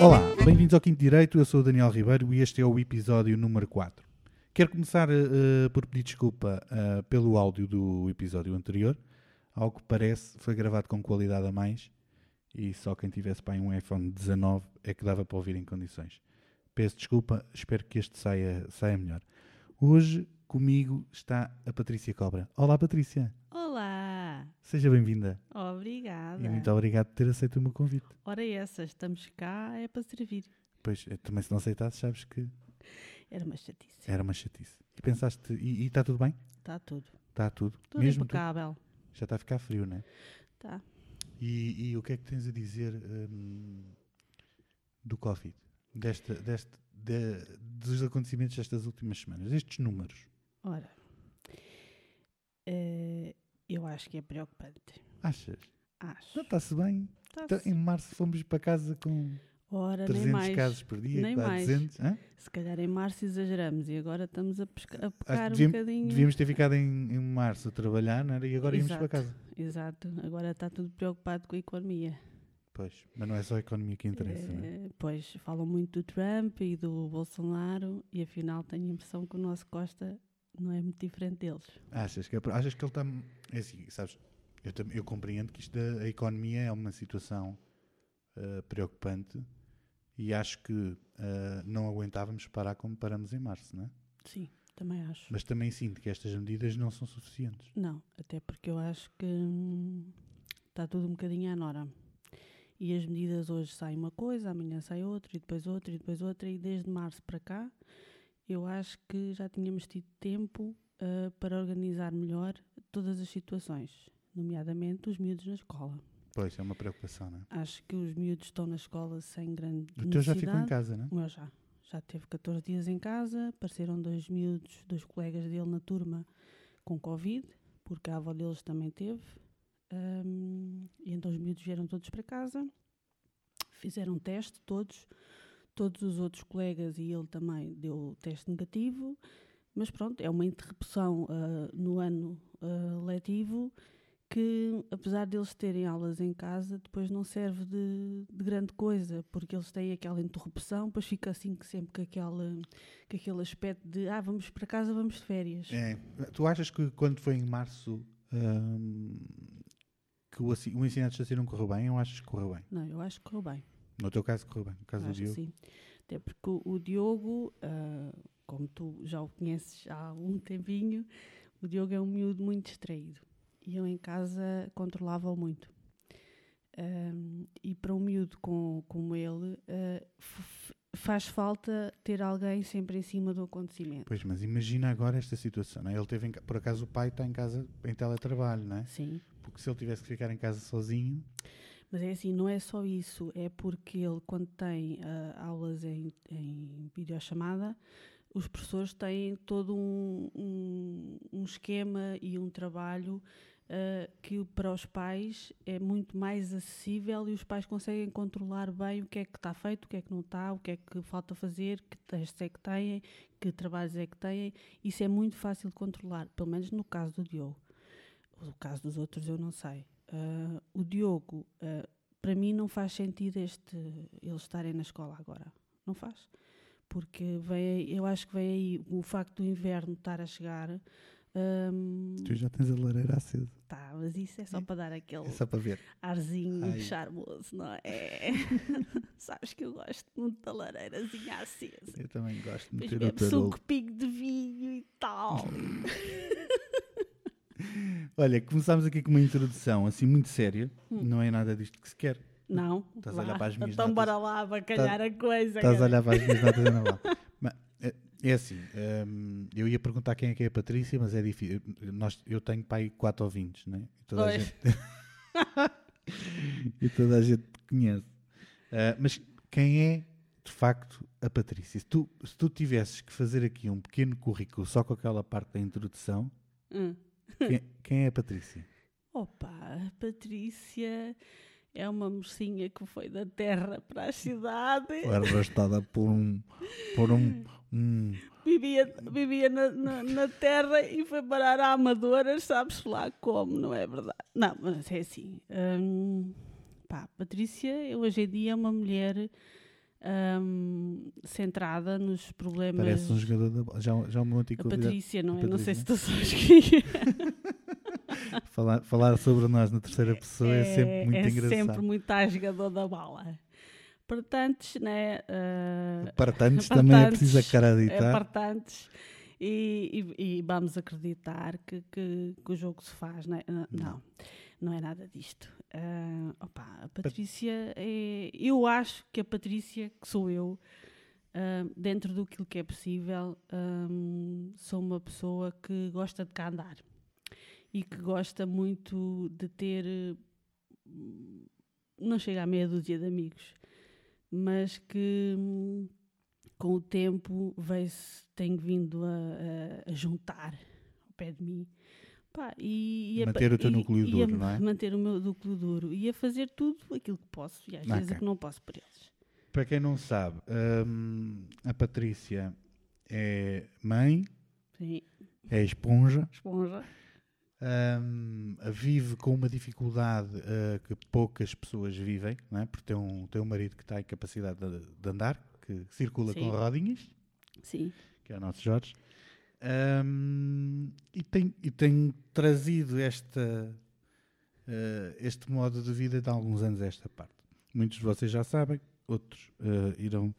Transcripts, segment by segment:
Olá, bem-vindos ao Quinto Direito. Eu sou o Daniel Ribeiro e este é o episódio número 4. Quero começar uh, por pedir desculpa uh, pelo áudio do episódio anterior. Ao que parece, foi gravado com qualidade a mais e só quem tivesse para um iPhone 19 é que dava para ouvir em condições. Peço desculpa, espero que este saia, saia melhor. Hoje comigo está a Patrícia Cobra. Olá, Patrícia. Olá. Seja bem-vinda. Obrigada. E muito obrigado por ter aceito o meu convite. Ora, essa, estamos cá, é para servir. Pois, também se não aceitasses, sabes que. Era uma chatice. Era uma chatice. E pensaste, e está tudo bem? Está tudo. Está tudo. Tudo Mesmo impecável. Tu? Já está a ficar frio, não é? Está. E, e, o que é que tens a dizer hum, do Covid? Desta, deste, de, dos acontecimentos destas últimas semanas, estes números? Ora, uh, eu acho que é preocupante. Achas? Acho. Está-se bem. Tá em março fomos para casa com Ora, 300 casos por dia, nem mais. 200. Hã? Se calhar em março exageramos e agora estamos a, pescar, a pecar um bocadinho. Devíamos ter ficado em, em, março a trabalhar não era? e agora Exato. íamos para casa. Exato, agora está tudo preocupado com a economia. Pois, mas não é só a economia que interessa, é, é? Pois, falam muito do Trump e do Bolsonaro e afinal tenho a impressão que o nosso Costa não é muito diferente deles. Achas que, é, achas que ele está. É assim, sabes, eu, eu compreendo que isto da, a economia é uma situação uh, preocupante e acho que uh, não aguentávamos parar como paramos em março, não é? Sim, também acho. Mas também sinto que estas medidas não são suficientes. Não, até porque eu acho que hum, está tudo um bocadinho à nora. E as medidas hoje saem uma coisa, amanhã sai outra, e depois outra, e depois outra, e desde março para cá eu acho que já tínhamos tido tempo uh, para organizar melhor todas as situações, nomeadamente os miúdos na escola. Pois, é uma preocupação, não é? Acho que os miúdos estão na escola sem grande O teu já ficou em casa, não é? O meu já. Já teve 14 dias em casa, apareceram dois miúdos, dois colegas dele na turma com Covid, porque a avó deles também teve. Um, e então os miúdos vieram todos para casa, fizeram um teste, todos todos os outros colegas e ele também deu teste negativo, mas pronto, é uma interrupção uh, no ano uh, letivo que, apesar deles terem aulas em casa, depois não serve de, de, grande coisa, porque eles têm aquela interrupção, depois fica assim sempre com, aquela, com aquele aspecto de ah, vamos para casa, vamos de férias. É. Tu achas que quando foi em março hum, que o, o ensino distância não correu bem ou achas que correu bem? Não, eu acho que correu bem. No teu caso correu bem, no caso do Diogo? Sim, até porque o, Diogo, uh, como tu já o conheces há algum tempinho, o Diogo é um miúdo muito distraído e eu em casa controlava-o muito. Um, e para um miúdo com, como ele, uh, faz falta ter alguém sempre em cima do acontecimento. Pois, mas imagina agora esta situação. Não é? Ele teve em, por acaso o pai está em casa em teletrabalho, não é? Sim. Porque se ele tivesse que ficar em casa sozinho. Mas é assim, não é só isso, é porque ele, quando tem uh, aulas em, em videochamada, os professores têm todo um, um, um esquema e um trabalho uh, que para os pais é muito mais acessível e os pais conseguem controlar bem o que é que está feito, o que é que não está, o que é que falta fazer, que testes é que têm, que trabalhos é que têm. Isso é muito fácil de controlar, pelo menos no caso do Diogo. O caso dos outros eu não sei. Uh, o Diogo, uh, para mim, não faz sentido este, eles estarem na escola agora. Não faz. Porque vem, eu acho que vem aí o facto do inverno estar a chegar. Um, tu já tens a lareira acesa. Tá, mas isso é só é. para dar aquele é só para ver. arzinho Ai. charmoso, não é? Sabes que eu gosto muito da lareirazinha acesa. Eu também gosto de meter o teu um copinho de vinho e tal. Olha, começámos aqui com uma introdução assim muito séria. Hum. Não é nada disto que se quer. Não. Estás a olhar para as minhas então notas. bora lá bacalhar tá, a coisa. Estás a olhar para as minhas notas e não vale. Mas, é, é assim, um, eu ia perguntar quem é que é a Patrícia, mas é difícil. Nós, eu tenho pai quatro ouvintes, né? E toda a gente... e toda a gente conhece. Uh, mas quem é, de facto, a Patrícia? Se tu, se tu tivesses que fazer aqui um pequeno currículo só com aquela parte da introdução... Hum quem, quem é a Patrícia? Opa, a Patrícia é uma mocinha que foi da terra para a cidade. Foi arrastada por um. Por um, um... Vivia, vivia na, na, na, terra e foi parar a Amadora, sabes lá como, não é verdade? Não, mas é assim. Hum, pá, Patrícia, hoje em dia é uma mulher hum, centrada nos problemas. Parece um jogador da bola. Já, já o meu A antigo convidado. Patrícia, não é? A Não sei se Patrícia. tu sabes quem é. Falar, falar sobre nós na terceira pessoa é, sempre muito é engraçado. sempre muito a jogador da bola. Portanto, né? Para tantos também é Partantes, preciso é acreditar. partantes. E, e- e vamos acreditar que, que- que o jogo se faz, não é? Não, não, não é nada disto. Ah, opa, a Patrícia é. Eu acho que a Patrícia, que sou eu, ah, dentro do que é possível, hum, sou uma pessoa que gosta de cá andar e que gosta muito de ter. hum, Não chega a meia dúzia de amigos, mas que hum, com o tempo veio-se, tenho vindo a, a- a juntar ao pé de mim. Pá, e, e a- Manter o teu e- núcleo e a duro, não é? Manter o meu núcleo duro e a fazer tudo aquilo que posso e às vezes Ok. o que não posso por eles. Para quem não sabe, hum, a Patrícia é mãe, Sim, é esponja, esponja. Hum, vive com uma dificuldade uh, que poucas pessoas vivem, não é? porque tem um, tem um marido que está em capacidade de, de andar, que circula Sim. com rodinhas, Sim, que é o nosso Jorge, Hum, e, tem, e tem trazido esta, uh, este modo de vida de alguns anos a esta parte. Muitos de vocês já sabem, outros uh, irão,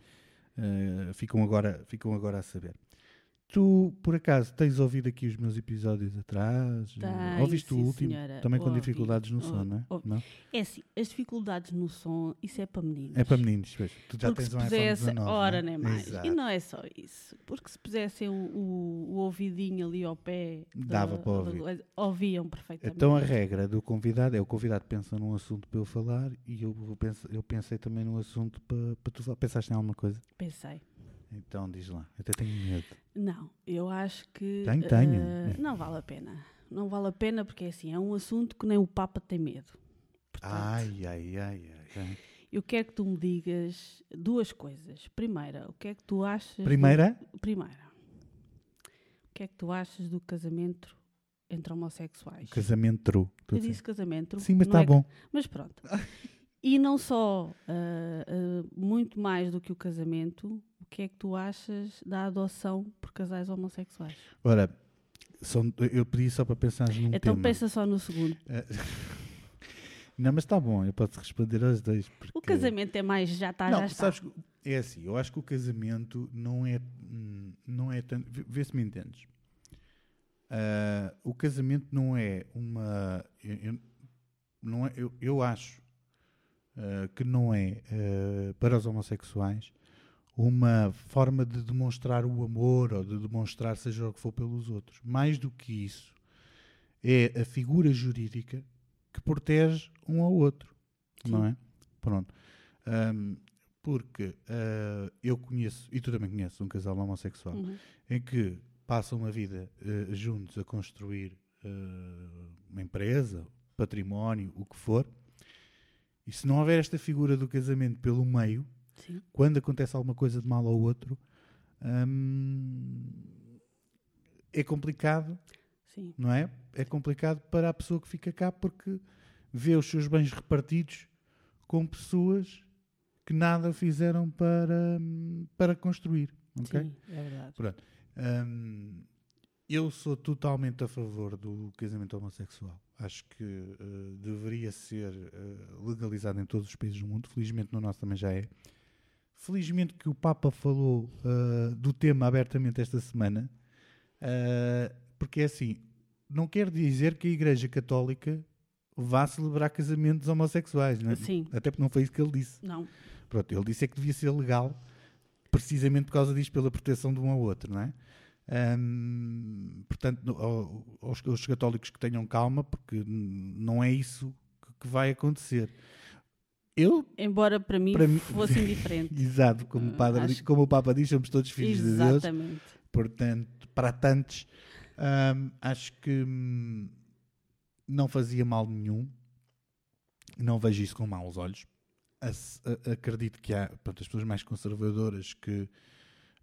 ficam, agora, ficam agora a saber. Tu, por acaso, tens ouvido aqui os meus episódios atrás? Ouviste o sim, último? senhora. Também com Ouvi, dificuldades no som, ouvi, não é? ouvi. Não? É assim, as dificuldades no som, isso é para meninos. É para meninos, pois. tu já Porque tens iPhone pusesse, 19, ora não é? nem mais. Exato. E não é só isso. Porque se pusessem o, o, o ouvidinho ali ao pé, Dava da- para da ouvir. coisa, ouviam perfeitamente. Então a regra do convidado é o convidado pensa num assunto para eu falar e eu, penso- eu pensei também num assunto para, para tu falar. Pensaste em alguma coisa? Pensei. Então diz lá. Até tenho medo. Não, eu acho que. Tenho, tenho. eh, não vale a pena. Não vale a pena porque é assim, é um assunto que nem o Papa tem medo. Portanto, Ai, ai, ai, ai. eu quero que tu me digas duas coisas. Primeira, o que é que tu achas. do- Primeira? Primeira, o que é que tu achas do casamento entre homossexuais? Casamento Eu disse casamento. Sim, mas está é bom. Mas pronto. E não só, ah, ah, muito mais do que o casamento, o que é que tu achas da adoção por casais homossexuais? Ora, são, eu pedi só para pensar num então tema. pensa só no segundo. Eh, Não, mas está bom. Eu posso responder aos dois. Porque... O casamento é mais, já está, não, já está. sabes, é assim, eu acho que o casamento não é, não é tanto. vê- se me entendes. O casamento não é uma. Eu, eu- não é, eu, eu acho ah, que não é ah, para os homossexuais uma forma de demonstrar o amor ou de demonstrar seja o que for pelos outros. Mais do que isso, é a figura jurídica que protege um ao outro. Não Sim. é? Pronto. Ahm, porque ah, eu conheço, e tu também conheces, um casal homossexual Uhum. em que passam uma vida eh, juntos a construir eh, uma empresa, património, o que for, e se não houver esta figura do casamento pelo meio, Sim. quando acontece alguma coisa de mal ao outro, hum, é complicado, Sim. não é? É complicado para a pessoa que fica cá porque vê os seus bens repartidos com pessoas que nada fizeram para, hum, para construir. ok? Sim, é verdade. Hum, eu sou totalmente a favor do casamento homossexual. Acho que eh, deveria ser eh, legalizado em todos os países do mundo. Felizmente no nosso também já é. Felizmente que o Papa falou eh, do tema abertamente esta semana, porque é assim, não quer dizer que a Igreja Católica vá celebrar casamentos homossexuais, não é? Sim. até porque não foi isso que ele disse. Não. Pronto, ele disse é que devia ser legal, precisamente por causa disto, pela proteção de um ao outro, não é? Hum, portanto, no- ao- aos, aos católicos que tenham calma, porque não é isso que, que vai acontecer. Eu, Embora para mim, Para mim- fosse indiferente. exato, como, o Hum, padre, acho como o Papa diz, somos todos filhos de Deus, Exatamente. portanto, para tantos, hum, acho que hum, não fazia mal nenhum, não vejo isso com maus olhos. Ac- acredito que há pronto, as pessoas mais conservadoras que,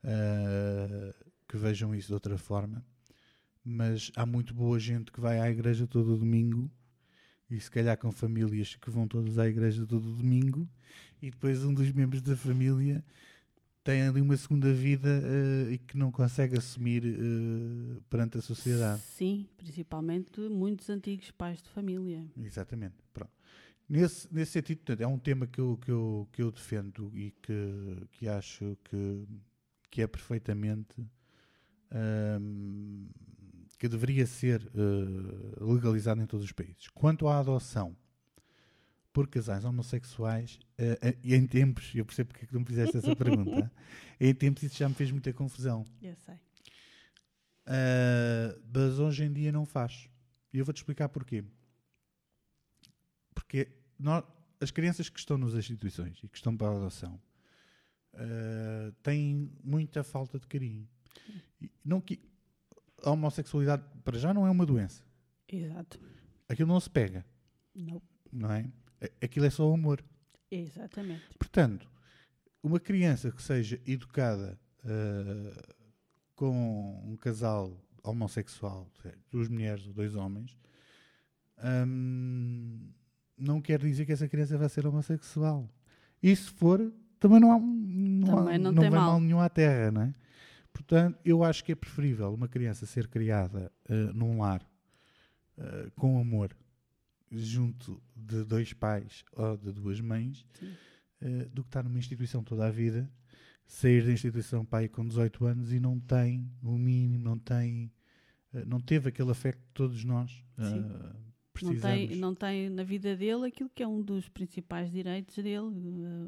ah, que vejam isso de outra forma, mas há muito boa gente que vai à igreja todo domingo e se calhar com famílias que vão todos à igreja todo domingo e depois um dos membros da família tem ali uma segunda vida uh, e que não consegue assumir uh, perante a sociedade. Sim, principalmente muitos antigos pais de família. Exatamente. Pronto. Nesse, nesse sentido, portanto, é um tema que eu, que eu, que eu defendo e que, que acho que, que é perfeitamente. Um, que deveria ser uh, legalizado em todos os países. Quanto à adoção por casais homossexuais, uh, uh, em tempos, eu percebo porque é que não me fizeste essa pergunta, em tempos isso já me fez muita confusão. Eu sei. mas hoje em dia não faz. E eu vou-te explicar porquê. Porque nós, as crianças que estão nas instituições e que estão para a adoção têm muita falta de carinho. Não que a homossexualidade para já não é uma doença. Exato. Aquilo não se pega. Não. Não é? Aquilo é só amor. Exatamente. Portanto, uma criança que seja educada uh, com um casal homossexual, duas mulheres ou dois homens, um, não quer dizer que essa criança vai ser homossexual. E se for, também não, há, não, também há, não, não tem vai mal. mal nenhum à terra, não é? Portanto, eu acho que é preferível uma criança ser criada uh, num lar uh, com amor, junto de dois pais ou de duas mães, uh, do que estar numa instituição toda a vida, sair da instituição pai com 18 anos e não tem o mínimo, não tem, não teve aquele afeto que todos nós não tem, não tem na vida dele aquilo que é um dos principais direitos dele.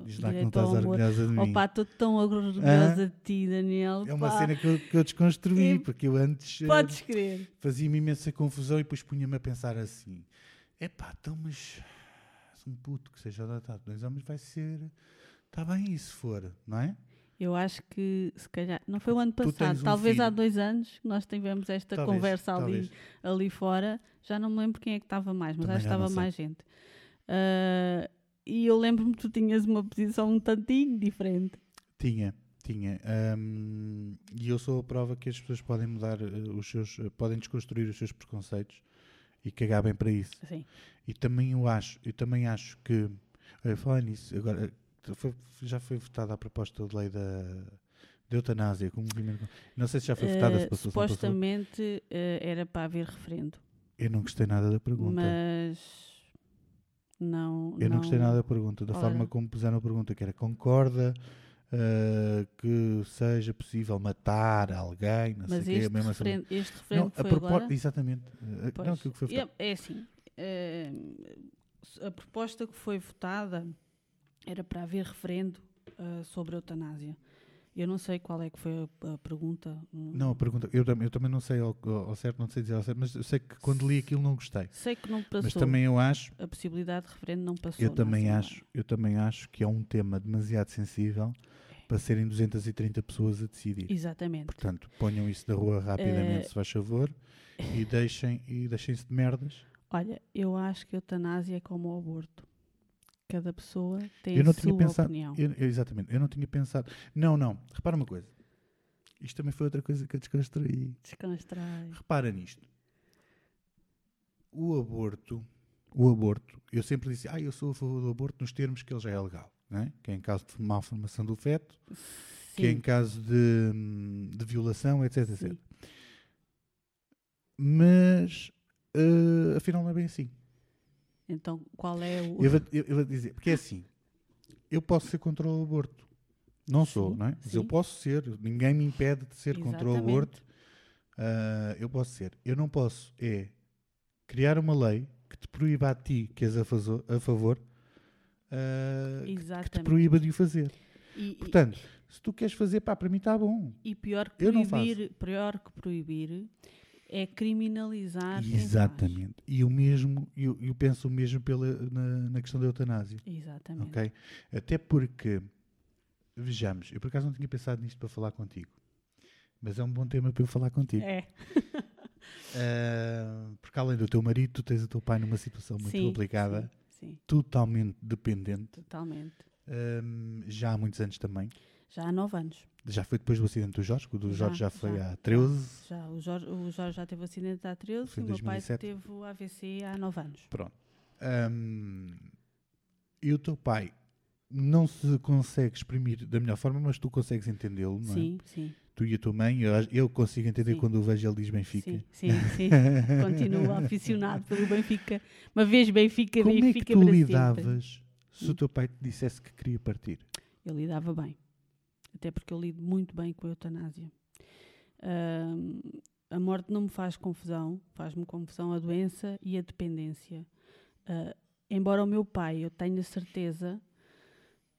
Diz lá que não estás orgulhosa de mim. Opa, estou tão orgulhosa ah, de ti, Daniel. É uma pá. cena que eu, que eu desconstruí, É, porque eu antes Podes crer. fazia-me imensa confusão e depois punha-me a pensar assim: epá, então, mas um puto que seja adotado dois homens vai ser. Está bem, e se for, não é? Eu acho que, se calhar, não foi o ano passado, um talvez há filho. dois anos que nós tivemos esta Talvez, conversa ali, talvez. ali fora. Já não me lembro quem é que estava mais, mas Também acho que estava mais gente. Ah, e eu lembro-me que tu tinhas uma posição um tantinho diferente. Tinha, tinha. Hum, e eu sou a prova que as pessoas podem mudar eh, os seus. eh, podem desconstruir os seus preconceitos e cagar bem para isso. Sim. E também eu acho, eu também acho que. Olha, falar nisso, agora foi- já foi votada a proposta de lei da, da eutanásia como movimento. Não sei se já foi votada, se Ah, passou, não passou. supostamente ah, era para haver referendo, Eu não gostei nada da pergunta. mas não. Eu não gostei nada da pergunta, da Ora. forma como puseram a pergunta, que era concorda eh, que seja possível matar alguém, não Mas sei o quê, este mesmo assim. referendo, este Não, referendo a que foi propó- agora. Exatamente. Eh, Pois. Não, que foi votado. É, é assim, eh, a proposta que foi votada era para haver referendo eh, sobre a eutanásia. Eu não sei qual é que foi a, a pergunta. Não, a pergunta, eu, também- eu também não sei ao, ao certo, não sei dizer ao certo, mas eu sei que quando li aquilo não gostei. Sei que não passou. Mas também eu acho, A possibilidade de referendo não passou. eu na também Assembleia. acho, eu também acho que é um tema demasiado sensível para serem 230 pessoas a decidir. Exatamente. Portanto, ponham isso da rua rapidamente, Eh, se faz favor, e deixem e deixem-se de merdas. Olha, eu acho que a eutanásia é como o aborto. Cada pessoa tem Eu não a tinha sua pensado. opinião. eu- exatamente, eu não tinha pensado. Não, não. Repara uma coisa. Isto também foi outra coisa que eu desconstruí. Desconstrói. Repara nisto. O aborto, o aborto, eu sempre disse, ah, eu sou a favor do aborto nos termos que ele já é legal, não é? Que é em caso de malformação do feto, que é em Sim, caso de, hum, de violação, etc, etc. sim. Mas, eh, afinal, não é bem assim. Então, qual é o. Eu vou, eu, eu vou dizer, porque é assim, eu posso ser contra o aborto. Não sou, Sim, não é? Mas sim. eu posso ser, ninguém me impede de ser contra o Exatamente. aborto. Ah, eu posso ser. Eu não posso é criar uma lei que te proíba a ti, que és a, fazo- a favor, ah, que te Exatamente. proíba de o fazer. E- e- Portanto, se tu queres fazer, pá, para mim está bom. E pior que Eu proibir, pior que proibir é criminalizar. Exatamente. E o mesmo, eu, eu penso o mesmo pela, na, na questão da eutanásia. Exatamente. Ok? Até porque, vejamos, eu por acaso não tinha pensado nisto para falar contigo, mas é um bom tema para eu falar contigo. É. Ah, porque além do teu marido, tu tens o teu pai numa situação muito Sim, complicada, Sim, sim, totalmente dependente, totalmente. ahm, já há muitos anos também. Já há nove anos. Já foi depois do acidente do Jorge, o do Já, Jorge já foi já, há 13. Já, o, Jorge, o Jorge já teve acidente há 13 Foi e o meu pai 2007. teve o AVC há 9 anos. Pronto. Hum, e o teu pai não se consegue exprimir da melhor forma, mas tu consegues entendê-lo, não é? Sim, sim. Tu e a tua mãe, eu, eu consigo entender Sim. quando o vejo ele diz Benfica. Sim, sim, sim. Continuo aficionado pelo Benfica. Uma vez Benfica, Como é que Benfica tu para sempre. lidavas se o teu pai te dissesse que queria partir? Eu lidava bem. Até porque eu lido muito bem com a eutanásia. Ahm, a morte não me faz confusão, faz-me confusão a doença e a dependência. Ah, embora o meu pai, eu tenha certeza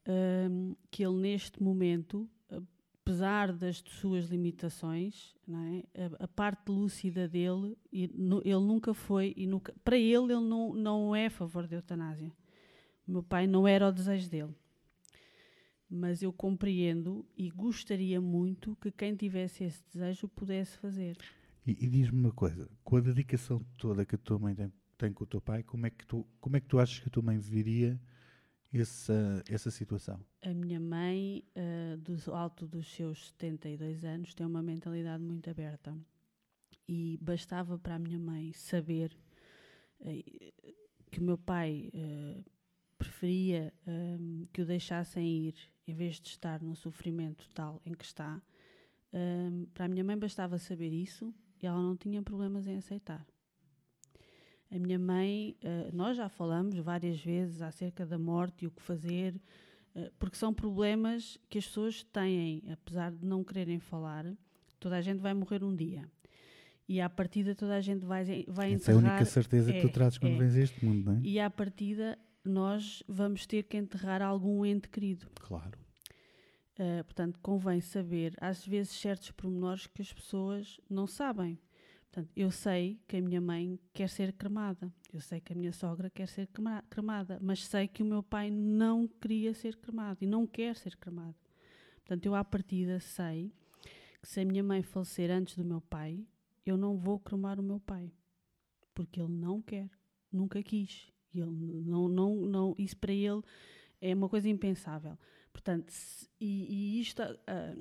ahm, que ele neste momento, apesar das suas limitações, é? a, a parte lúcida dele, ele nunca foi, e nunca, para ele, ele não, não é a favor da eutanásia. O meu pai não era o desejo dele mas eu compreendo e gostaria muito que quem tivesse esse desejo pudesse fazer. E, e diz-me uma coisa, com a dedicação toda que a tua mãe tem, tem com o teu pai, como é, que tu, como é que tu achas que a tua mãe viveria essa, essa situação? A minha mãe, ah, do alto dos seus 72 anos, tem uma mentalidade muito aberta. E bastava para a minha mãe saber eh, que o meu pai eh, preferia ahm, que o deixassem ir em vez de estar no sofrimento tal em que está. Ahm, para a minha mãe bastava saber isso e ela não tinha problemas em aceitar. A minha mãe, eh, nós já falamos várias vezes acerca da morte e o que fazer, eh, porque são problemas que as pessoas têm, apesar de não quererem falar. Toda a gente vai morrer um dia. E à partida toda a gente vai, vai Essa é a enterrar. única certeza que é, tu trazes quando é. vens a este mundo, não é? E à partida nós vamos ter que enterrar algum ente querido. Claro. Uh, portanto, convém saber, às vezes, certos pormenores que as pessoas não sabem. Portanto, eu sei que a minha mãe quer ser cremada, eu sei que a minha sogra quer ser crema- cremada, mas sei que o meu pai não queria ser cremado e não quer ser cremado. Portanto, eu à partida sei que se a minha mãe falecer antes do meu pai, eu não vou cremar o meu pai, porque ele não quer, nunca quis. E ele não, não, não, isso para ele é uma coisa impensável. Portanto, se- e, e isto ah,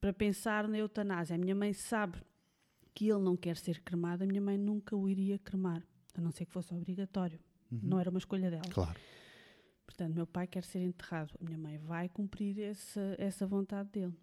para pensar na eutanásia, a minha mãe sabe que ele não quer ser cremado, a minha mãe nunca o iria cremar, a não ser que fosse obrigatório. Uhum. Não era uma escolha dela. Claro. Portanto, meu pai quer ser enterrado. A minha mãe vai cumprir essa, essa vontade dele.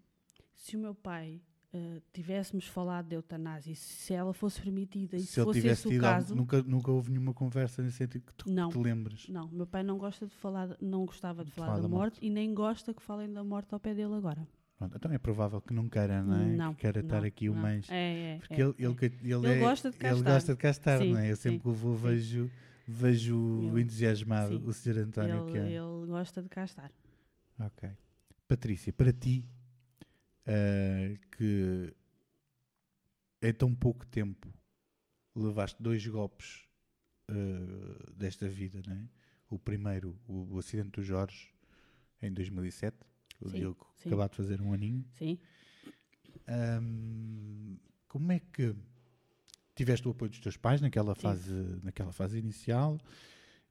Se o meu pai ah, tivéssemos falado de eutanásia, se ela fosse permitida e se, Se ele fosse tivesse esse o caso, nunca, nunca houve nenhuma conversa nesse sentido que tu Não. te lembres. não, meu pai não gosta de falar, não gostava de falar falar da da morte, e nem gosta que falem da morte ao pé dele agora. Pronto, então é provável que não queira, não é? Não, que queira estar não, aqui o mais. É, é, Porque é, ele, é. ele, que- ele, Ele é- gosta de cá ele estar. gosta de cá estar, Sim, não é? Eu sempre sim, que o vou sim. vejo, vejo Ele- entusiasmado sim. o Sr. António. Ele, que é. ele gosta de cá estar. Ok. Patrícia, para ti, eh, que em tão pouco tempo levaste dois golpes eh, desta vida, não é? O primeiro, o, o acidente do Jorge, em 2007. O Sim, Diogo sim. acabou de fazer um aninho. Sim. Ahm, como é que tiveste o apoio dos teus pais naquela fase, naquela fase inicial?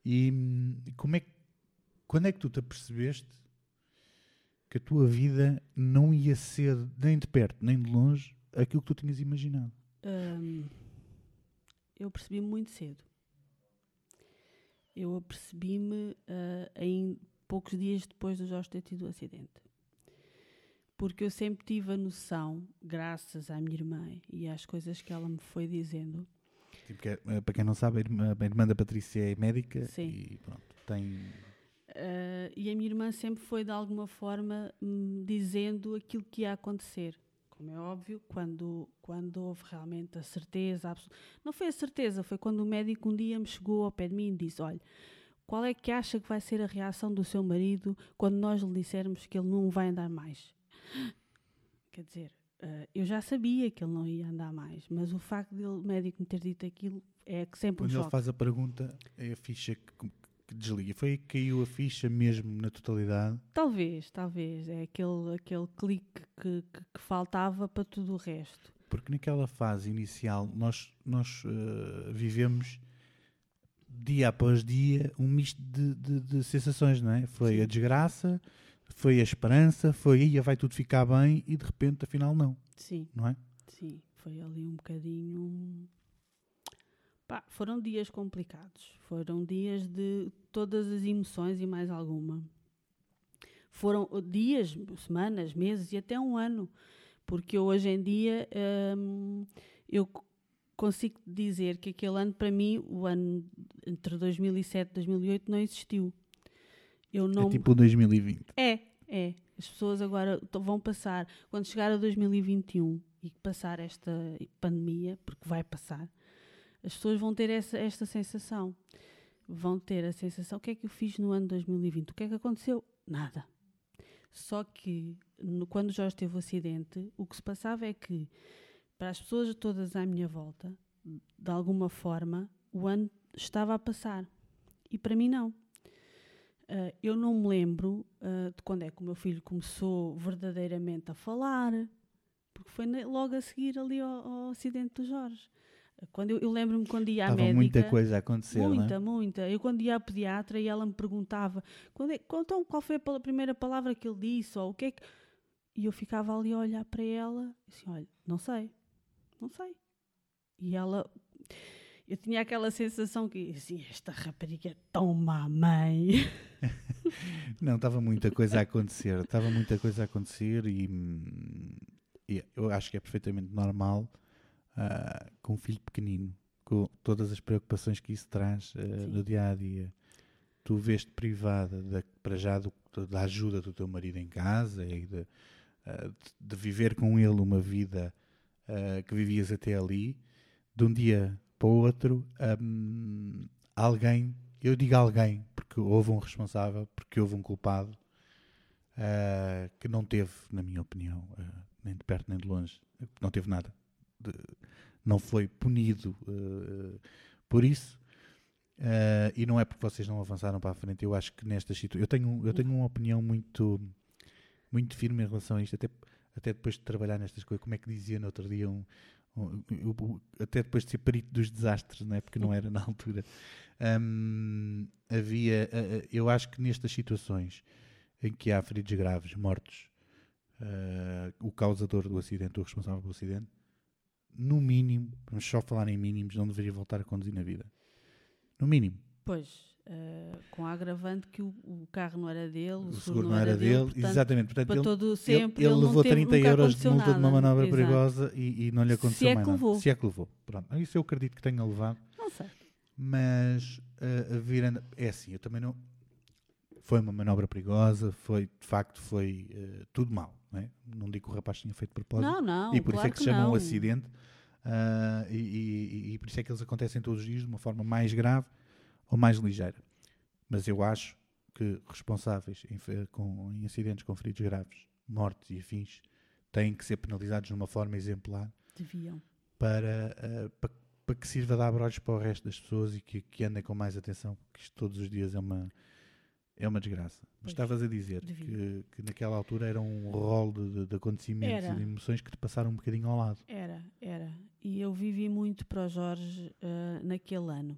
E hum, como é que, quando é que tu te apercebeste que a tua vida não ia ser nem de perto nem de longe aquilo que tu tinhas imaginado? Hum, eu percebi muito cedo. Eu apercebi-me ah, em poucos dias depois do Jorge ter tido o acidente. Porque eu sempre tive a noção, graças à minha irmã e às coisas que ela me foi dizendo, Tipo, que é, eh, para quem não sabe, a irmã, a irmã da Patrícia é médica Sim. e pronto, tem. Ah, e a minha irmã sempre foi, de alguma forma, hum, dizendo aquilo que ia acontecer. Como é óbvio, quando, quando houve realmente a certeza, abso- não foi a certeza, foi quando o médico um dia me chegou ao pé de mim e disse: Olha, qual é que acha que vai ser a reação do seu marido quando nós lhe dissermos que ele não vai andar mais? Quer dizer, ah, eu já sabia que ele não ia andar mais, mas o facto de o médico me ter dito aquilo é que sempre um Quando ele choque. faz a pergunta, é a ficha que desliga. Foi aí que caiu a ficha mesmo na totalidade. Talvez, talvez. É aquele, aquele clique que, que, que faltava para tudo o resto. Porque naquela fase inicial nós, nós eh, vivemos dia após dia um misto de, de- de sensações, não é? Foi Sim. a desgraça, foi a esperança, foi ia vai tudo ficar bem e de repente afinal não, Sim, não é? sim. Foi ali um bocadinho. Pá, foram dias complicados. Foram dias de todas as emoções e mais alguma. Foram dias, semanas, meses e até um ano. Porque eu, hoje em dia hum, eu consigo dizer que aquele ano, para mim, o ano entre 2007 e 2008, não existiu. Eu não... É tipo 2020. É, é. As pessoas agora vão passar, quando chegar a 2021 e passar esta pandemia, porque vai passar, as pessoas vão ter essa, esta sensação. Vão ter a sensação: o que é que eu fiz no ano 2020? O que é que aconteceu? Nada. Só que no, quando o Jorge teve o acidente, o que se passava é que, para as pessoas todas à minha volta, de alguma forma, o ano estava a passar. E para mim, não. Uh, eu não me lembro uh, de quando é que o meu filho começou verdadeiramente a falar, porque foi logo a seguir ali ao, ao acidente do Jorge. Quando eu, eu lembro-me quando ia à Estava médica. muita coisa a acontecer, Muita, é? muita. Eu quando ia à pediatra e ela me perguntava quando é, então, qual foi a primeira palavra que ele disse, ou o que é que. E eu ficava ali a olhar para ela assim: olha, não sei, não sei. E ela. Eu tinha aquela sensação que, assim, esta rapariga é tão má mãe. não, estava muita coisa a acontecer. Estava muita coisa a acontecer e, e eu acho que é perfeitamente normal uh, com um filho pequenino, com todas as preocupações que isso traz uh, no dia a dia. Tu vês-te privada de, para já do, da ajuda do teu marido em casa e de, uh, de viver com ele uma vida que vivias até ali, de um dia para o outro, um, alguém, eu digo alguém, porque houve um responsável, porque houve um culpado, Uh, que não teve, na minha opinião, uh, nem de perto nem de longe, não teve nada de, não foi punido uh, por isso. Uh, e não é porque vocês não avançaram para a frente. Eu acho que nestas situações. Eu tenho, eu tenho uma opinião muito, muito firme em relação a isto, até, até depois de trabalhar nestas coisas. Como é que dizia no outro dia um, até depois de ser perito dos desastres, não é? porque não era na altura. Um, havia, eu acho que nestas situações em que há feridos graves, mortos, uh, o causador do acidente, o responsável pelo acidente, no mínimo, vamos só falar em mínimos, não deveria voltar a conduzir na vida. No mínimo. Pois, uh, com a agravante que o, o, carro não era dele, o, o seguro, não era, dele, portanto, exatamente. Portanto, para ele, todo sempre, ele, ele levou teve, 30 euros de multa nada. de uma manobra Exato. perigosa e, e, não lhe aconteceu Se é mais que levou. nada. Se é que levou. Pronto. Isso eu acredito que tenha levado. Não sei. Mas uh, a virando. É assim, eu também não. Foi uma manobra perigosa, foi, de facto, foi uh, tudo mal. Não, é? não digo que o rapaz tinha feito propósito. Não, não. E por claro isso é que, que se chama um acidente Uh, e, e, e, por isso é que eles acontecem todos os dias de uma forma mais grave ou mais ligeira. Mas eu acho que responsáveis em, com, em acidentes com feridos graves, mortes e afins, têm que ser penalizados de uma forma exemplar. Deviam. Para, uh, para, para, que sirva de abrolhos para o resto das pessoas e que, que andem com mais atenção, porque isto todos os dias é uma, é uma desgraça. Mas estavas a dizer que, que, naquela altura era um rol de, de, acontecimentos era. e de emoções que te passaram um bocadinho ao lado. Era, era. E eu vivi muito para o Jorge uh, naquele ano.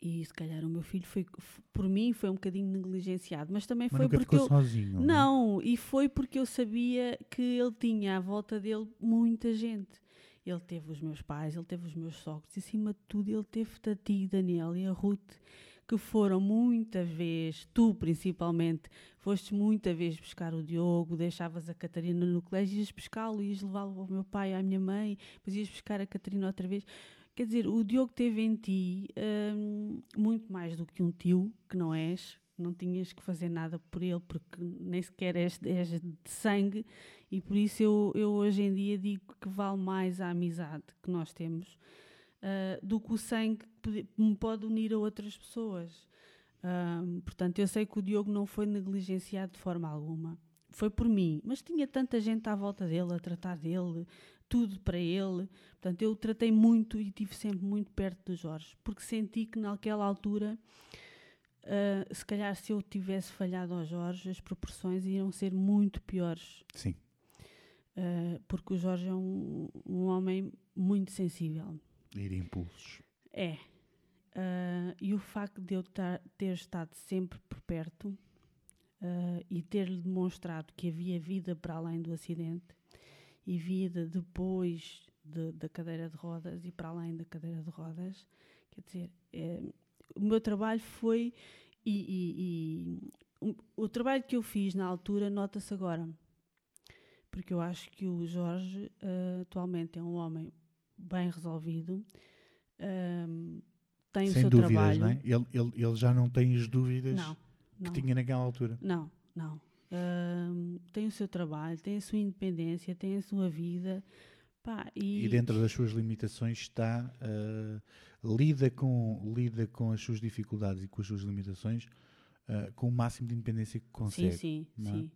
E se calhar o meu filho foi, por mim, foi um bocadinho negligenciado, mas também mas foi porque eu sozinho, não, não, e foi porque eu sabia que ele tinha à volta dele muita gente. Ele teve os meus pais, ele teve os meus sogros, e acima de tudo ele teve a ti, Daniel e a Ruth que foram muita vez, tu principalmente, foste muita vez buscar o Diogo, deixavas a Catarina no colégio, ias pescá-lo, ias levá-lo ao meu pai, à minha mãe, depois ias buscar a Catarina outra vez. Quer dizer, o Diogo teve em ti hum, muito mais do que um tio, que não és, não tinhas que fazer nada por ele, porque nem sequer és, és de sangue, e por isso eu, eu hoje em dia digo que vale mais a amizade que nós temos uh, do que o sangue que me pode unir a outras pessoas. Um, portanto, eu sei que o Diogo não foi negligenciado de forma alguma. Foi por mim, mas tinha tanta gente à volta dele, a tratar dele, tudo para ele. Portanto, eu tratei muito e estive sempre muito perto do Jorge, porque senti que naquela altura, uh, se calhar se eu tivesse falhado ao Jorge, as proporções iam ser muito piores. Sim. Uh, porque o Jorge é um, um homem muito sensível. Ir impulsos. É. Uh, e o facto de eu tar, ter estado sempre por perto uh, e ter-lhe demonstrado que havia vida para além do acidente e vida depois de, da cadeira de rodas e para além da cadeira de rodas. Quer dizer, é, o meu trabalho foi. E, e, e o, trabalho que eu fiz na altura nota-se agora. Porque eu acho que o Jorge uh, atualmente é um homem bem resolvido. Um, tem Sem o seu dúvidas, trabalho. não é? Ele, ele, ele já não tem as dúvidas Não, que não. tinha naquela altura. Não, não. Ahm, tem o seu trabalho, tem a sua independência, tem a sua vida. Pá, e, E dentro das suas limitações está, ah, lida, com, lida com as suas dificuldades e com as suas limitações ah, com o máximo de independência que sim, consegue. sim, não é? sim,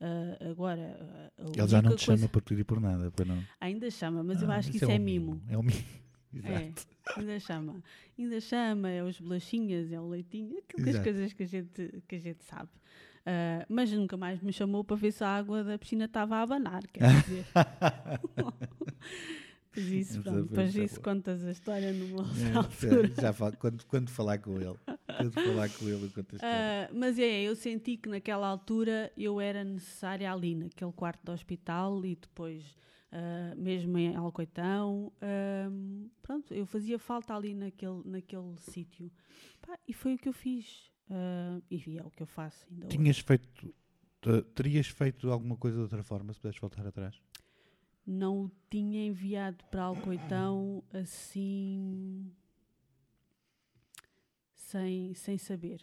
Ah, agora, a Ele já não te coisa- chama por tudo e por nada, para não. Ainda chama, mas eu Ah, acho que isso isso é um mimo. É um mimo. É, Exato. ainda chama. Ainda chama, é os bolachinhas, é o leitinho, aquilo que as Exato. coisas que a gente, que a gente sabe. Ah, mas nunca mais me chamou para ver se a água da piscina estava a abanar, quer dizer. Pois isso, pronto, depois muito isso contas a história numa outra É, altura. já falo, quando, quando falar com ele. Falar com ele, a história. Ah, mas é, eu senti que naquela altura eu era necessária ali, naquele quarto do hospital e depois, ah, mesmo em Alcoitão, ahm, pronto, eu fazia falta ali naquele, naquele sítio. E foi o que eu fiz. Ah, e é o que eu faço ainda hoje. Tinhas feito. te- Terias feito alguma coisa de outra forma se pudesses voltar atrás? Não o tinha enviado para Alcoitão assim. Sem, sem saber.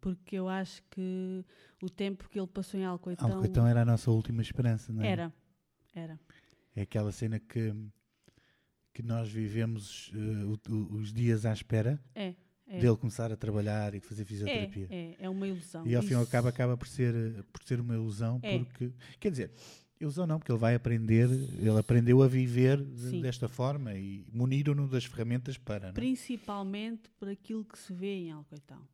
Porque eu acho que o tempo que ele passou em Alcoitão. Alcoitão era a nossa última esperança, não é? Era, era. É aquela cena que, que nós vivemos o- o- os dias à espera É, é. dele começar a trabalhar e fazer é, fisioterapia. é, é uma ilusão. E ao fim e Isso- cabo acaba por ser, por ser uma ilusão, É. porque. Quer dizer, ilusão não, porque ele vai aprender, ele aprendeu a viver de- desta forma e muniram-no das ferramentas para. não é? Principalmente por aquilo que se vê em Alcoitão.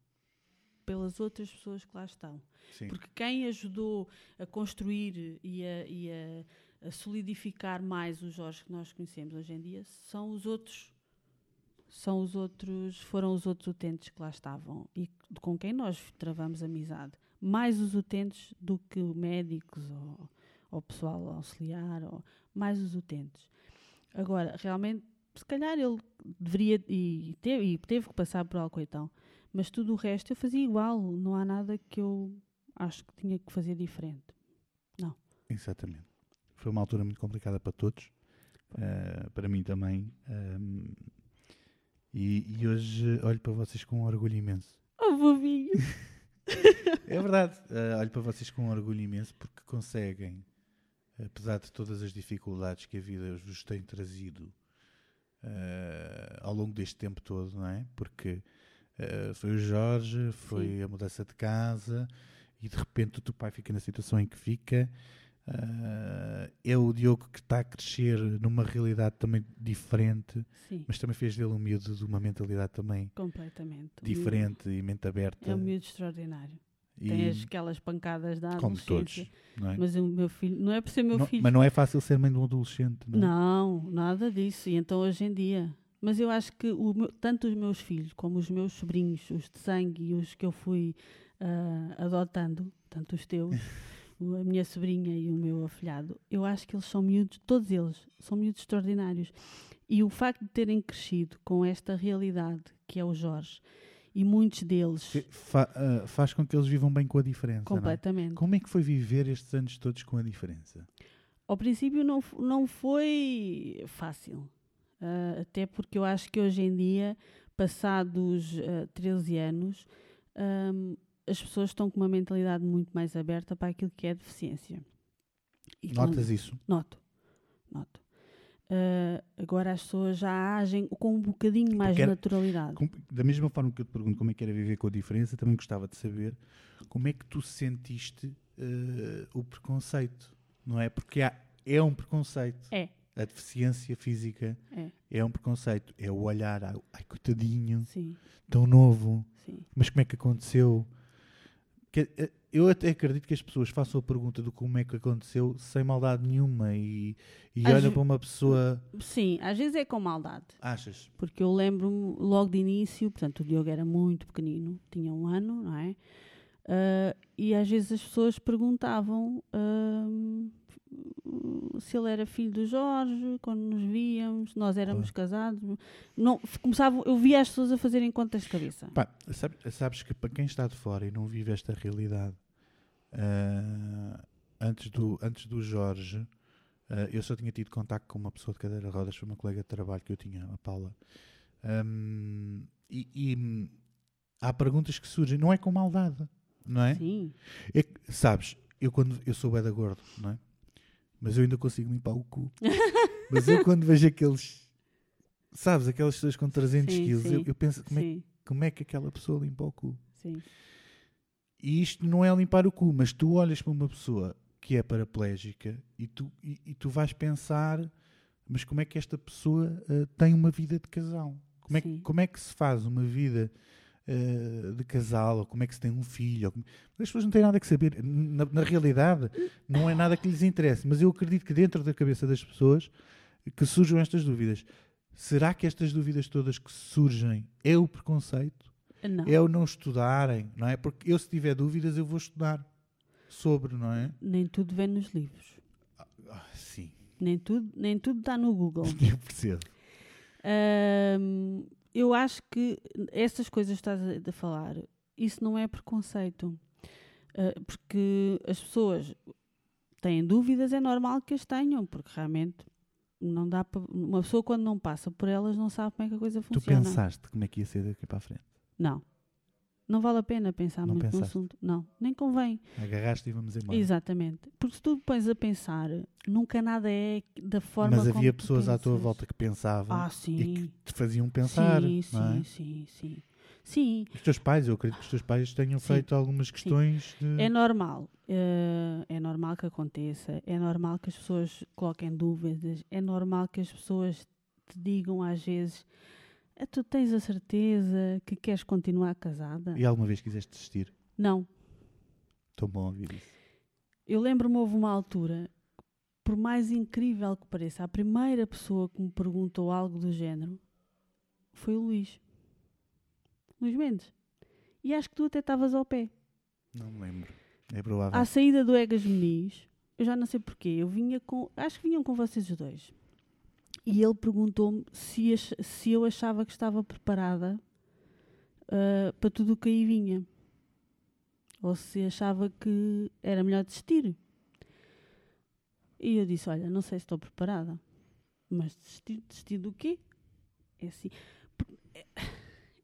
Pelas outras pessoas que lá estão. Sim. Porque quem ajudou a construir e a, e a- a solidificar mais o Jorge que nós conhecemos hoje em dia são os outros. São os outros, foram os outros utentes que lá estavam e com quem nós travamos amizade. Mais os utentes do que médicos ou, ou pessoal auxiliar, ou, mais os utentes. Agora, realmente, se calhar ele deveria e teve, e teve que passar por Alcoitão, mas tudo o resto eu fazia igual, não há nada que eu acho que tinha que fazer diferente. Exatamente. Foi uma altura muito complicada para todos, eh, para mim também. ehm, e, e hoje olho para vocês com um orgulho imenso. Oh, bobinho! É verdade, eh, olho para vocês com um orgulho imenso porque conseguem, apesar de todas as dificuldades que a vida vos tem trazido eh, ao longo deste tempo todo, não é? Porque eh, foi o Jorge, foi a mudança de casa e de repente o teu pai fica na situação em que fica. Eh, é o Diogo que está a crescer numa realidade também diferente, Sim, mas também fez dele um miúdo de uma mentalidade também completamente. Diferente e mente aberta. É um miúdo extraordinário. E, Tem as- aquelas pancadas da como todos, é? Mas o meu filho, não é por ser meu Não- filho. Mas não é fácil ser mãe de um adolescente, não é? Não, nada disso. E então hoje em dia. Mas eu acho que o tanto os meus filhos como os meus sobrinhos, os de sangue e os que eu fui ah, adotando, tanto os teus, a minha sobrinha e o meu afilhado, eu acho que eles são miúdos, todos eles são miúdos extraordinários. E o facto de terem crescido com esta realidade que é o Jorge, e muitos deles fa- ah, faz com que eles vivam bem com a diferença. é? completamente. Como é que foi viver estes anos todos com a diferença? Ao princípio não, não foi fácil, Ah, até porque eu acho que hoje em dia, passados ah, 13 anos, ahm, as pessoas estão com uma mentalidade muito mais aberta para aquilo que é deficiência. E quando- Notas isso? Noto, noto. Ah, agora as pessoas já agem com um bocadinho mais era- naturalidade. Com- Da mesma forma que eu te pergunto como é que era viver com a diferença, também gostava de saber como é que tu sentiste ah, o preconceito, não é? Porque há- é um preconceito. É, A deficiência física é, é um preconceito. É o olhar, ai, ai coitadinho, sim, tão novo. sim. Mas como é que aconteceu? Que- eh, eu até acredito que as pessoas façam a pergunta do como é que aconteceu sem maldade nenhuma e, e Às olham para uma pessoa. Sim, às vezes é com maldade. Achas? Porque eu lembro-me logo de início, portanto, o Diogo era muito pequenino, tinha um ano, não é? Ah, e às vezes as pessoas perguntavam: uh, se ele era filho do Jorge, quando nos víamos, nós éramos Claro. casados. Não, começava, eu via as pessoas a fazerem contas de cabeça. Pá, sabes, sabes que para quem está de fora e não vive esta realidade, ah, antes, do, antes do Jorge, ah, eu só tinha tido contacto com uma pessoa de cadeira de rodas, foi uma colega de trabalho que eu tinha, a Paula. Ahm, e, e, há perguntas que surgem, não é com maldade, não é? Sim, É que, sabes, eu quando eu sou bué da gordo, não é? Mas eu ainda consigo limpar o cu. Mas eu quando vejo aqueles, sabes, aquelas pessoas com 300 Sim, quilos, eu, sim, eu penso como é, como é que aquela pessoa limpa o cu? sim. E isto não é limpar o cu, mas tu olhas para uma pessoa que é paraplégica e tu, e, e tu vais pensar, mas como é que esta pessoa ah, tem uma vida de casal? Como é, que, como é que se faz uma vida ah, de casal? Ou como é que se tem um filho? Como- As pessoas não têm nada que saber. Na, na realidade, não é nada que lhes interesse. Mas eu acredito que dentro da cabeça das pessoas que surjam estas dúvidas. Será que estas dúvidas todas que surgem é o preconceito? Não, é o não estudarem, não é? Porque eu, se tiver dúvidas, eu vou estudar sobre, não é? nem tudo vem nos livros. Ah, sim, Nem tudo, nem tudo está no Google. eu percebo. Ahm, eu acho que essas coisas que estás a, a falar, isso não é preconceito. Ah, porque as pessoas têm dúvidas, é normal que as tenham, porque realmente não dá para. Uma pessoa quando não passa por elas não sabe como é que a coisa Tu funciona. pensaste como é que ia ser daqui para a frente? Não. Não vale a pena pensar Não muito no pensaste? assunto. Não, nem convém. Agarraste e vamos embora. Exatamente. Porque se tu pões a pensar, nunca nada é da forma Mas havia pessoas à tua volta que pensavam Ah, e que te faziam pensar, sim, é? sim, sim, sim. Sim, Os teus pais, eu acredito que os teus pais tenham Sim. feito algumas questões de... é normal. eh, é normal que aconteça. É normal que as pessoas coloquem dúvidas. É normal que as pessoas te digam às vezes: "Ah, Tu tens a certeza que queres continuar casada? E alguma vez quiseste desistir? Não. Tão bom ouvir isso. Eu lembro-me, houve uma altura, por mais incrível que pareça, a primeira pessoa que me perguntou algo do género foi o Luís. Luís Mendes. E acho que tu até estavas ao pé. Não me lembro. É provável. À saída do Egas Meniz, eu já não sei porquê, eu vinha com. Acho que vinham com vocês os dois. E ele perguntou-me se, se eu achava que estava preparada ah, para tudo o que aí vinha. Ou se achava que era melhor desistir. E eu disse: Olha, não sei se estou preparada. Mas desistir, desistir do quê? É assim.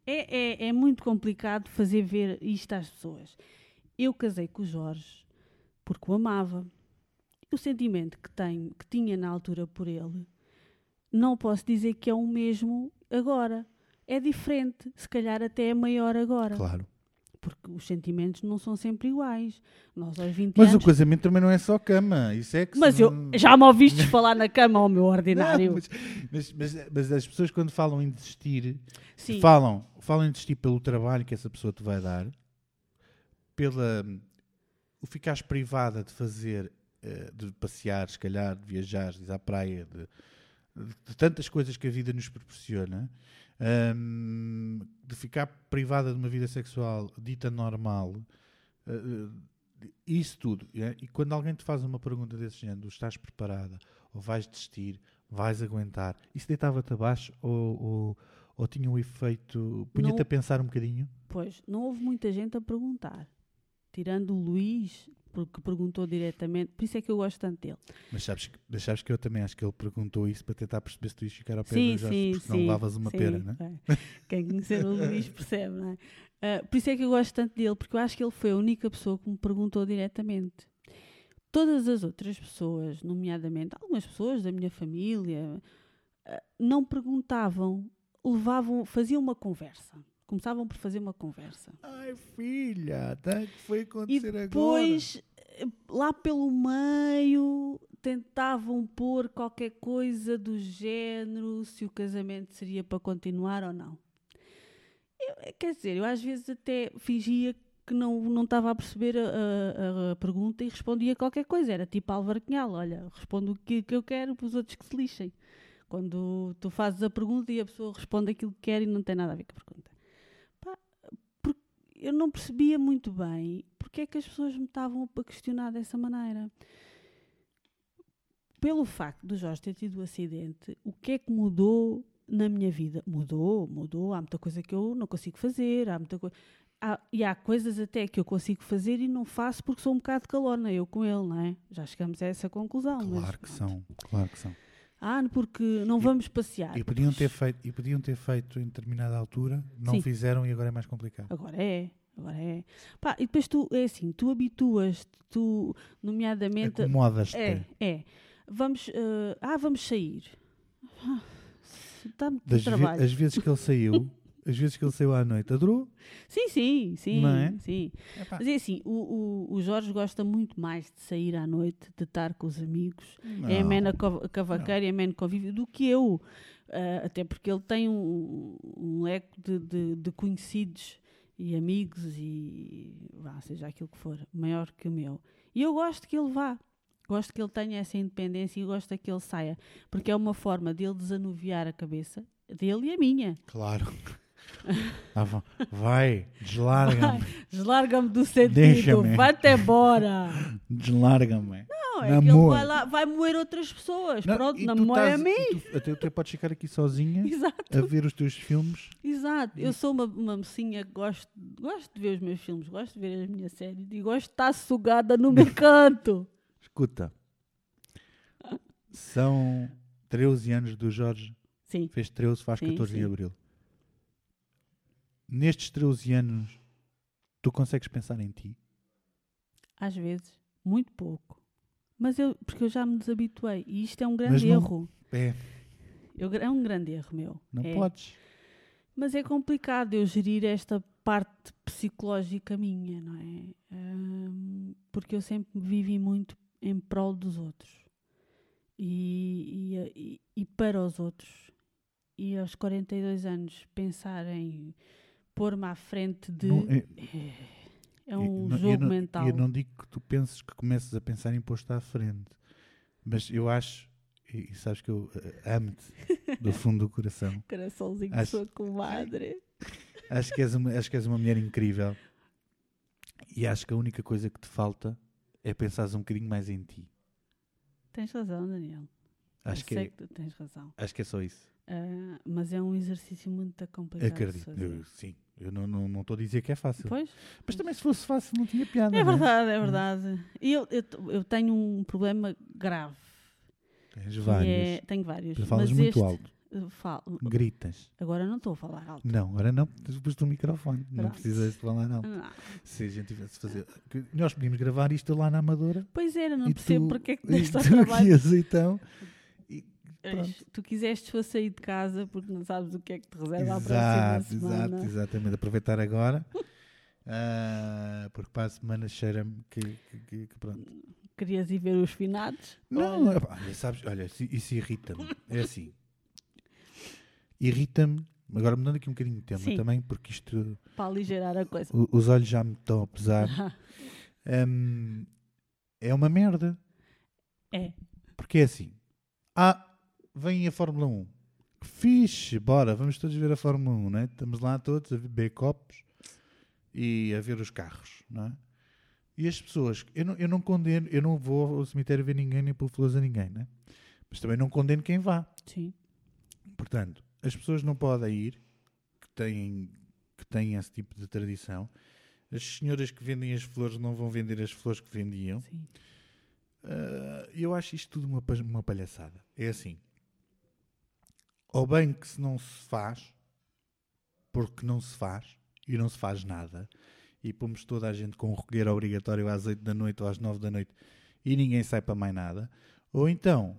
É, é, é muito complicado fazer ver isto às pessoas. Eu casei com o Jorge porque o amava. O sentimento que tenho, que tinha na altura por ele, não posso dizer que é o mesmo agora. É diferente, se calhar até é maior agora, Claro. porque os sentimentos não são sempre iguais. Nós aos 20 Mas o anos. casamento também não é só cama. Isso é que Mas eu não- já me ouviste falar na cama ao meu Não, ordinário. mas, mas, mas- mas as pessoas quando falam em desistir, Sim, falam, falam em desistir pelo trabalho que essa pessoa te vai dar, pela o ficares privada de fazer, eh, de passear, se calhar, de viajar, de ir à praia, de, de- tantas coisas que a vida nos proporciona, hum, de ficar privada de uma vida sexual dita normal, eh, isso tudo. é? E quando alguém te faz uma pergunta desse género, estás preparada, ou vais desistir, vais aguentar, isso deitava-te abaixo ou, ou, ou tinha um efeito, punha-te a pensar um bocadinho? Pois, não houve muita gente a perguntar. Tirando o Luís, porque perguntou diretamente, por isso é que eu gosto tanto dele. Mas sabes, que- mas sabes que eu também acho que ele perguntou isso para tentar perceber se tu ias ficar ao pé Sim, do Jorge, sim, porque sim. não levavas uma sim, pera, não é? é. Quem conhecer o Luís percebe, não é? Ah, por isso é que eu gosto tanto dele, porque eu acho que ele foi a única pessoa que me perguntou diretamente. Todas as outras pessoas, nomeadamente algumas pessoas da minha família, ah, não perguntavam, levavam, faziam uma conversa. Começavam por fazer uma conversa. Ai filha, tá, o que foi E acontecer depois, eh, lá pelo meio, tentavam pôr qualquer coisa do género, se o casamento seria para continuar ou não. Eu, eh, quer dizer, eu às vezes até fingia que não, não estava a perceber a, a- a pergunta e respondia qualquer coisa. Era tipo Álvaro Cunhal, olha, respondo o que, que eu quero para os outros que se lixem. Quando tu fazes a pergunta e a pessoa responde aquilo que quer e não tem nada a ver com a pergunta. Eu não percebia muito bem porque é que as pessoas me estavam a questionar dessa maneira. pelo facto do Jorge ter tido o acidente, o que é que mudou na minha vida? Mudou, mudou. Há muita coisa que eu não consigo fazer, há muita coisa. Há, e há coisas até que eu consigo fazer e não faço porque sou um bocado calona, eu com ele, não é? Já chegamos a essa conclusão. Claro que pronto. são, claro que são. Ah, porque não vamos passear. E podiam, ter feito, e podiam ter feito em determinada altura, não Sim. fizeram e agora é mais complicado. Agora é, agora é. Pá, e depois tu, é assim, tu habituas, tu, nomeadamente. Acomodas-te. É, é. Vamos, eh, ah, vamos sair. Ah, Dá muito Das ve- trabalho. as vezes que ele saiu, as vezes que ele saiu à noite, adorou. Sim, sim, sim, Não é? sim. Epá, Mas é assim, o, o, o Jorge gosta muito mais de sair à noite, de estar com os amigos, é não. ameno a cov- cavaqueira, é ameno convívio, do que eu. Ah, até porque ele tem um, um leque de, de, de conhecidos e amigos e vá, seja aquilo que for, maior que o meu. E eu gosto que ele vá. Gosto que ele tenha essa independência e gosto que ele saia, porque é uma forma dele desanuviar a cabeça dele e a minha. Claro. Vai, deslarga-me. Deslarga-me do sentido, Deixa-me. vai-te embora. Deslarga-me. Não, é que ele Namoro. vai lá, vai moer outras pessoas. Não, Pronto, e tu namora a estás- mim. tu- até tu podes ficar aqui sozinha Exato, a ver os teus filmes. exato. Eu sou uma, uma mocinha que gosto, gosto de ver os meus filmes, gosto de ver as minhas séries e gosto de estar sugada no meu canto. Escuta, são 13 anos do Jorge, Sim, fez 13, faz Sim, 14 de sim. abril. Nestes 13 anos, tu consegues pensar em ti? às vezes, muito pouco. Mas eu, porque eu já me desabituei e isto é um grande não- erro. É, Eu- é um grande erro meu. não É. podes. Mas é complicado eu gerir esta parte psicológica minha, não é? Hum, porque eu sempre vivi muito em prol dos outros e, e, e- e para os outros. E aos 42 anos pensar em pôr-me à frente de. Não- é- é um não- jogo eu não, mental. Eu não digo que tu penses que comeces a pensar em pôr-te à frente, mas eu acho, e, e sabes que eu eh, amo-te do fundo do coração. Coraçãozinho de Acho- sua comadre. Acho que, és uma, acho que és uma mulher incrível e acho que a única coisa que te falta é pensares um bocadinho mais em ti. Tens razão, Daniel. Acho eu que, sei é, que tu tens razão. acho que é só isso. Ah, mas é um exercício muito complicado. Acredito. Eu- sim, eu não estou não, não a dizer que é fácil. Pois, Mas também se fosse fácil não tinha piada. é não verdade, é verdade. E eu, eu, eu tenho um problema grave. Tens que vários. é- tenho vários. Tu falas mas muito este, alto. falo- Gritas. agora não estou a falar alto. Não, agora não. Tu pus o microfone. Não Pronto. precisas de falar alto. Não. Se a gente tivesse de fazer. Nós podíamos gravar isto lá na Amadora. Pois era, não percebo tu, porque é que deste trabalho. ias então. Mas Tu quiseste foi sair de casa porque não sabes o que é que te reserva a Exato, próxima semana. exato, exatamente. Aproveitar agora. ah, porque para a semana cheira-me que, que- que- que pronto. Querias ir ver os finados? Não, Olha, olha, sabes, olha, isso, irrita-me. É assim. Irrita-me. Agora mudando aqui um bocadinho de tema Sim. também, porque isto. para aligerar a coisa. o- os olhos já me estão a pesar. Hum, é uma merda. É. Porque é assim. Ah, vem a Fórmula 1. Que fixe, bora, vamos todos ver a Fórmula 1, né? Estamos lá todos a beber copos e a ver os carros, não é? E as pessoas, eu não, eu não condeno, eu não vou ao cemitério ver ninguém nem pôr flores a ninguém, né? Mas também não condeno quem vá. Sim. Portanto, as pessoas não podem ir que têm, que têm esse tipo de tradição. As senhoras que vendem as flores não vão vender as flores que vendiam. Sim. Ah, eu acho isto tudo uma, uma palhaçada. É assim. Ou bem que se não se faz, porque não se faz, e não se faz nada, e pomos toda a gente com um recolher obrigatório às 8 da noite ou às 9 da noite e ninguém sai para mais nada. Ou então,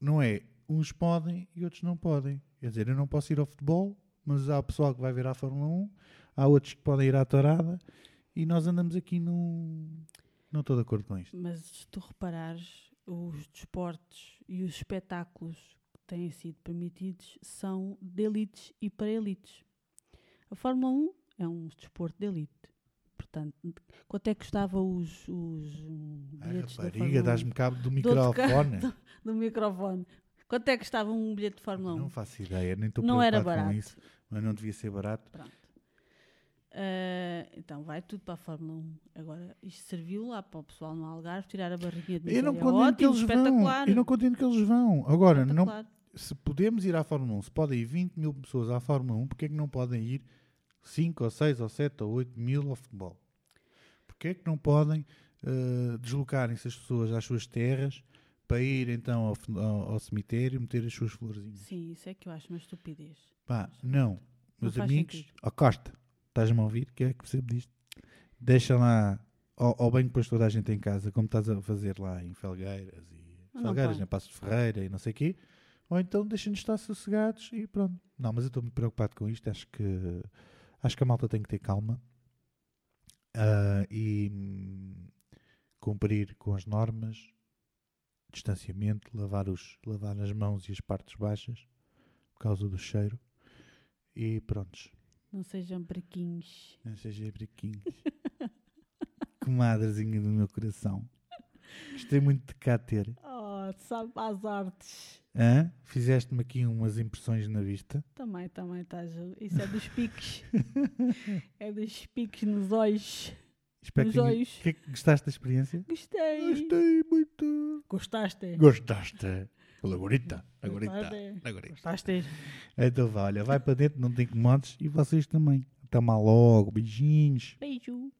não é, uns podem e outros não podem. Quer dizer, eu não posso ir ao futebol, mas há o pessoal que vai ver à Fórmula 1, há outros que podem ir à tourada, e nós andamos aqui num... Não estou de acordo com isto. Mas se tu reparares, os desportos e os espetáculos têm sido permitidos são de elites e para elites. A Fórmula 1 é um desporto de elite. Portanto, quanto é que custava os, os hum, A bilhetes da rapariga, Fórmula 1? dás-me cabo do microfone. cabo do microfone. Quanto é que estava um bilhete de Fórmula 1? Não faço ideia, nem estou preocupado com barato. isso, mas não devia ser barato. Pronto. Ah, então, vai tudo para a Fórmula 1. Agora, isto serviu lá para o pessoal no Algarve tirar a barriguinha de Eu não miséria. condeno que eles vão. Eu não condeno que eles vão. Agora, não. Se podemos ir à Fórmula 1, se podem ir 20 mil pessoas à Fórmula 1, porque é que não podem ir 5 ou 6 ou 7 ou 8 mil ao futebol? Porque é que não podem eh, deslocarem-se as pessoas às suas terras para ir então ao, ao- ao cemitério meter as suas florzinhas? Sim, isso é que eu acho uma estupidez. Pá, não. Não Meus faz amigos, ó Costa, estás-me a ouvir? Que é que percebo disto? Deixa lá, ao, ao bem que depois toda a gente em casa, como estás a fazer lá em Felgueiras e Não Felgueiras, põe. em Passos de Ferreira e não sei o quê, ou então deixem-nos estar sossegados e pronto. Não, mas eu estou muito preocupado com isto, acho que acho que a malta tem que ter calma ah, e hum, cumprir com as normas, distanciamento, lavar, os, lavar as mãos e as partes baixas por causa do cheiro e prontos. Não sejam brequinhos. Não seja brequinhos. Comadrezinha do meu coração. Gostei muito de cá ter. Oh, sabe às artes. Hã? Fizeste-me aqui umas impressões na vista. Também, também estás. Isso é dos piques. é dos piques nos olhos. Espero Nos que, olhos. que, que gostaste da experiência? Gostei. Gostei muito. Gostaste? Gostaste? Agorita, agorita, agorita. Gostaste? Então vá, olha, vai para dentro, não te incomodes e vocês também. Até mal logo, beijinhos. Beijo.